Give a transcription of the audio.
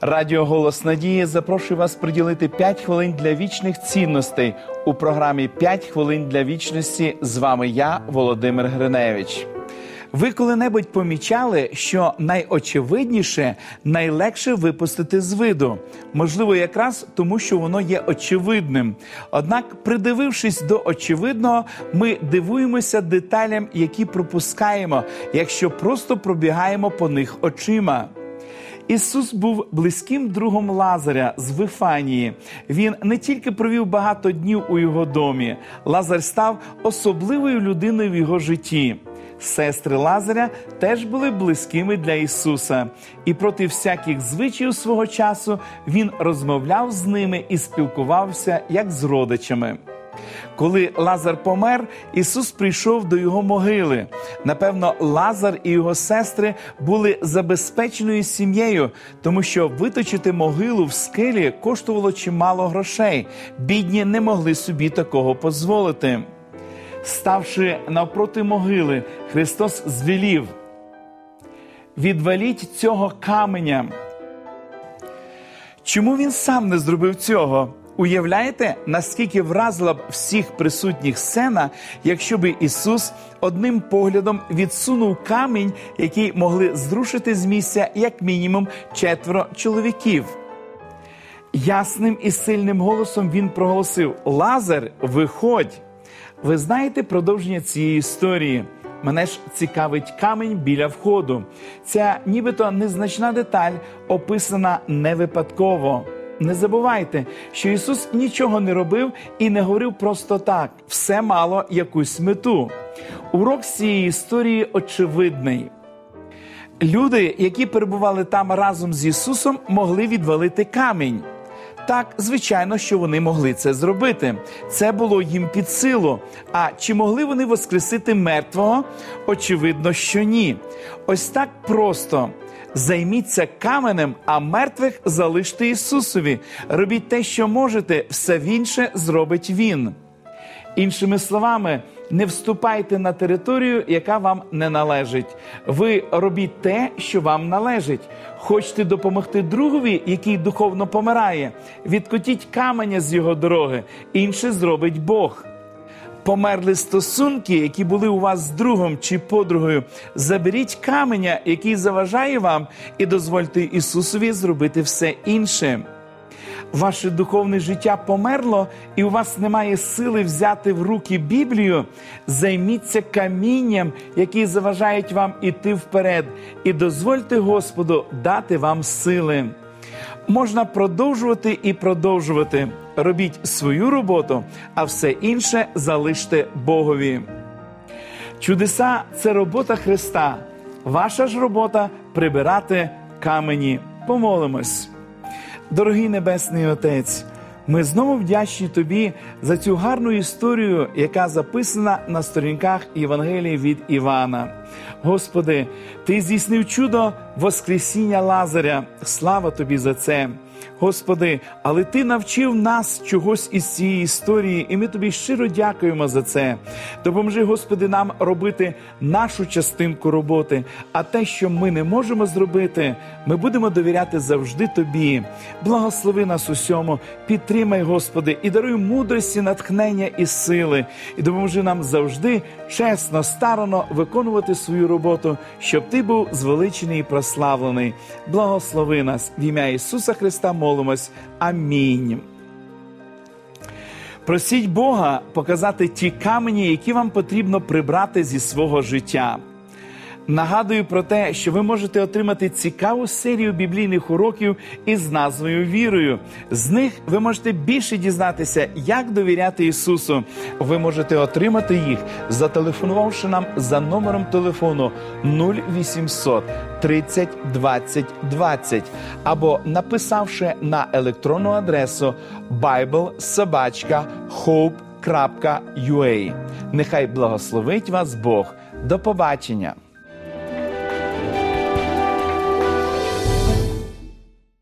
Радіо Голос Надії запрошує вас приділити 5 хвилин для вічних цінностей у програмі «5 хвилин для вічності. З вами я, Володимир Гриневич. Ви коли-небудь помічали, що найочевидніше найлегше випустити з виду, можливо, якраз тому, що воно є очевидним. Однак, придивившись до очевидного, ми дивуємося деталям, які пропускаємо, якщо просто пробігаємо по них очима. Ісус був близьким другом Лазаря з Вифанії. Він не тільки провів багато днів у його домі, Лазар став особливою людиною в його житті. Сестри Лазаря теж були близькими для Ісуса, і проти всяких звичаїв свого часу Він розмовляв з ними і спілкувався як з родичами. Коли Лазар помер, Ісус прийшов до його могили. Напевно, Лазар і його сестри були забезпеченою сім'єю, тому що виточити могилу в скелі коштувало чимало грошей. Бідні не могли собі такого дозволити. Ставши навпроти могили, Христос звелів. Відваліть цього каменя. Чому він сам не зробив цього? Уявляєте, наскільки вразила б всіх присутніх сцена, якщо би Ісус одним поглядом відсунув камінь, який могли зрушити з місця як мінімум четверо чоловіків. Ясним і сильним голосом він проголосив: Лазар, виходь! Ви знаєте продовження цієї історії. Мене ж цікавить камінь біля входу. Ця нібито незначна деталь описана не випадково. Не забувайте, що Ісус нічого не робив і не говорив просто так. Все мало якусь мету. Урок цієї історії очевидний. Люди, які перебували там разом з Ісусом, могли відвалити камінь. Так, звичайно, що вони могли це зробити. Це було їм під силу. А чи могли вони воскресити мертвого? Очевидно, що ні. Ось так просто. Займіться каменем, а мертвих залиште Ісусові. Робіть те, що можете, все інше зробить Він. Іншими словами, не вступайте на територію, яка вам не належить. Ви робіть те, що вам належить. Хочете допомогти другові, який духовно помирає. Відкотіть каменя з його дороги, інше зробить Бог. Померли стосунки, які були у вас з другом чи подругою. Заберіть каменя, який заважає вам, і дозвольте Ісусові зробити все інше ваше духовне життя померло, і у вас немає сили взяти в руки Біблію, займіться камінням, які заважають вам іти вперед, і дозвольте Господу дати вам сили. Можна продовжувати і продовжувати. Робіть свою роботу, а все інше залиште Богові. Чудеса це робота Христа. Ваша ж робота прибирати камені. Помолимось. Дорогий Небесний Отець, ми знову вдячні Тобі за цю гарну історію, яка записана на сторінках Євангелії від Івана. Господи, Ти здійснив чудо Воскресіння Лазаря. Слава Тобі за це. Господи, але Ти навчив нас чогось із цієї історії, і ми тобі щиро дякуємо за це. Допоможи, Господи, нам робити нашу частинку роботи, а те, що ми не можемо зробити, ми будемо довіряти завжди Тобі. Благослови нас усьому, підтримай, Господи, і даруй мудрості, натхнення і сили, і допоможи нам завжди чесно, старано виконувати свою роботу, щоб Ти був звеличений і прославлений. Благослови нас в ім'я Ісуса Христа молимось. Амінь. Просіть Бога показати ті камені, які вам потрібно прибрати зі свого життя. Нагадую про те, що ви можете отримати цікаву серію біблійних уроків із назвою Вірою. З них ви можете більше дізнатися, як довіряти Ісусу. Ви можете отримати їх, зателефонувавши нам за номером телефону 0800 30 20 20 або написавши на електронну адресу biblesobachka.hope.ua. Нехай благословить вас Бог. До побачення!